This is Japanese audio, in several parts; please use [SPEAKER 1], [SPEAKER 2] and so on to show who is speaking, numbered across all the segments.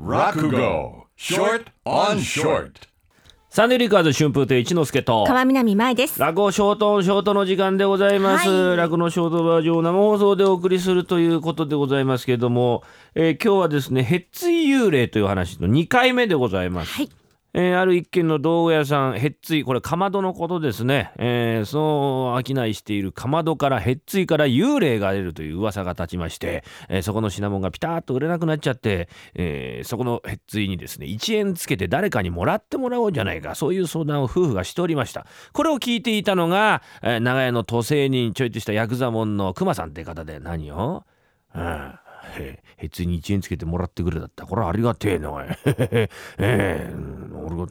[SPEAKER 1] Rakugo. Short on Short.
[SPEAKER 2] サンデーリカーズ春風亭一之輔と
[SPEAKER 3] 川南舞です。
[SPEAKER 2] 落語ショートオンショートの時間でございます、
[SPEAKER 3] はい。
[SPEAKER 2] 落語のショートバージョンを生放送でお送りするということでございますけれども、えー今日はですねヘッツイ幽霊という話の2回目でございます、
[SPEAKER 3] はい。
[SPEAKER 2] えーある一軒の道具屋さんヘッツイこれかまどのことですね、えーその商いしているかまどからヘッツイから幽霊が出るという噂が立ちまして、えーそこの品物がピタッと売れなくなっちゃって、えそこのヘッツイにですね1円つけて誰かにもらってもらおうじゃないか。そういう相談を夫婦がしておりました。これを聞いていたのが、え長屋の都政人ちょいとしたヤクザモンの熊さんって方で何を？うんへへついに1円つけてもらってくれだったこれありがてえなおい。ええ俺が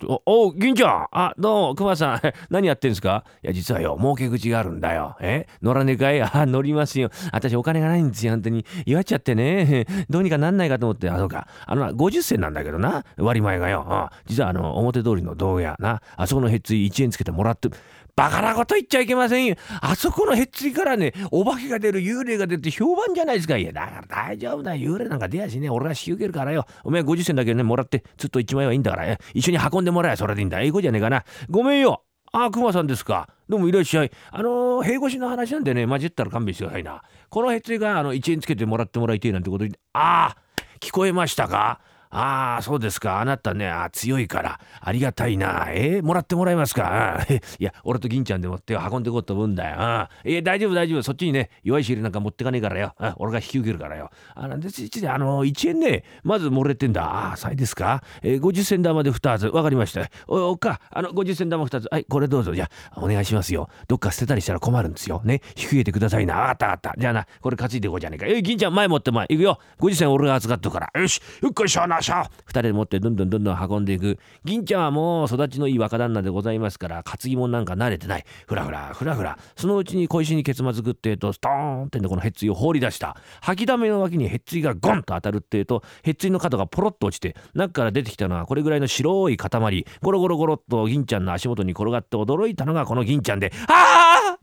[SPEAKER 2] おお銀ちゃんあどうも熊さん 何やってんすかいや実はよ儲け口があるんだよ。え？乗らねえかい？あ乗りますよ。私お金がないんですよ本当に。弱っちゃってね。どうにかなんないかと思って。あそうか。あの50銭なんだけどな。割前がよ。あ実はあの表通りの道具屋な。あそこのへっつい1円つけてもらって。バカなこと言っちゃいけませんよ。あそこのへっつりからね、お化けが出る、幽霊が出るって評判じゃないですか。いや、だから大丈夫だ。幽霊なんか出やしね、俺が引き受けるからよ。お前50銭だけね、もらって、ずっと1枚はいいんだから、一緒に運んでもらえそれでいいんだ。英語じゃねえかな。ごめんよ。ああ、熊さんですか。どうもいらっしゃい。あのー、併越の話なんでね、混じったら勘弁してくださいな。このへっつりが、あの、1円つけてもらってもらいてえなんてこと言って、ああ、聞こえましたか？ああ、そうですか。あなたね、あ強いから、ありがたいな。えーもらってもらえますか？いや、俺と銀ちゃんでも手を運んでこうと思うんだよ。あいや、大丈夫、大丈夫。そっちにね、弱い尻なんか持ってかねえからよ。あ俺が引き受けるからよ。あなんで、ちちで、あの、1円ね、まず漏れてんだ。ああ、さいですか。えー、50銭玉で2つ。わかりました。お、おっか、あの、50銭玉2つ。はい、これどうぞ。じゃあ、お願いしますよ。どっか捨てたりしたら困るんですよ。ね、引き受けてくださいな。あったあった。じゃあな、これ担いでいこうじゃねえか。えー、銀ちゃん、前持って前。行くよ。50銭俺が預かっとくから。よし、よっこいしょなしょ。二人で持ってどんどんどんどん運んでいく。銀ちゃんはもう育ちのいい若旦那でございますから、担ぎ物なんか慣れてない。ふらふら、ふらふら。そのうちに小石にケツまずくってえと、ストーンってんでこのへっついを放り出した。吐きだめの脇にへっついがゴンと当たるってえと、へっついの角がポロッと落ちて、中から出てきたのはこれぐらいの白い塊。ゴロゴロゴロっと銀ちゃんの足元に転がって驚いたのがこの銀ちゃんで、ああ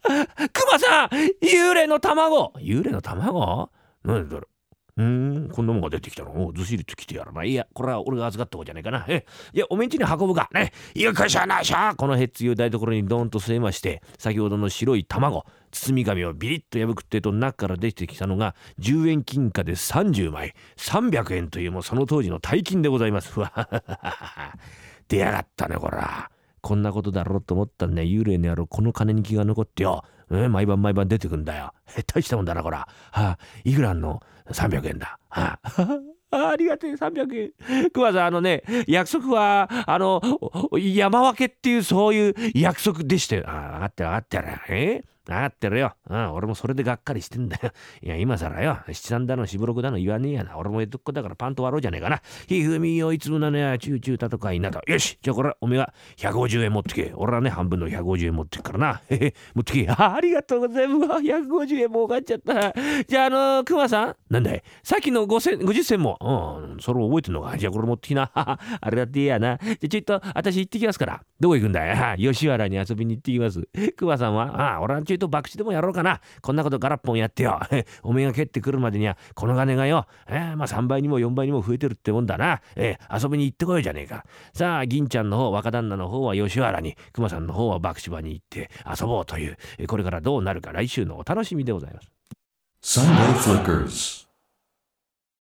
[SPEAKER 2] 熊さん幽霊の卵幽霊の卵何だろう？うん、こんなもんが出てきたの？おずしりと来てやらない？いや、これは俺が預かった方じゃないかな。え、いや、おめんちに運ぶか？ね。よっこいしょなしょこのへっつゆを台所にドーンと据えまして、先ほどの白い卵、包み紙をビリッと破くってと中から出てきたのが10円金貨で30枚。300円というもうその当時の大金でございます。ふわはははは出やがったね、こら。こんなことだろうと思ったんね。幽霊の野郎、この金に気が残ってよ。え毎晩毎晩出てくんだよ。大したもんだな、こら。はあ、いくらあんの ?300 円だ。はああ ありがてえ300円。熊さんあのね約束はあの山分けっていうそういう約束でしたよ。あ分かってる分かってる。え？分かってるよ、うん。俺もそれでがっかりしてんだよ。いや今更よ七三だの四六だの言わねえやな。俺も江戸っ子だからパンと割ろうじゃねえかな。ひふみよいつもなのやチューチューたとかいなと。よしじゃあこれおめえは150円持ってけ。俺はね半分の150円持ってくからな。へへ持ってけ。あありがとうございます。150円儲かっちゃった。じゃああの熊さんなんだいさっきの5000 50銭も。うん、それ覚えてんのか。じゃあこれ持ってきな。あれだっていいやな。じゃあちょっと私行ってきますから。どこ行くんだい吉原に遊びに行ってきます。熊さんは？ああ、俺はちょいと博打でもやろうかな。こんなことガラッポンやってよ。おめえが蹴ってくるまでには、この金がよ、えーまあ3倍にも4倍にも増えてるってもんだな。えー遊びに行ってこようじゃねえか。さあ、銀ちゃんの方、若旦那の方は吉原に、熊さんの方は博打場に行って遊ぼうという、えこれからどうなるか来週のお楽しみでございます。
[SPEAKER 1] Sunday Flickers.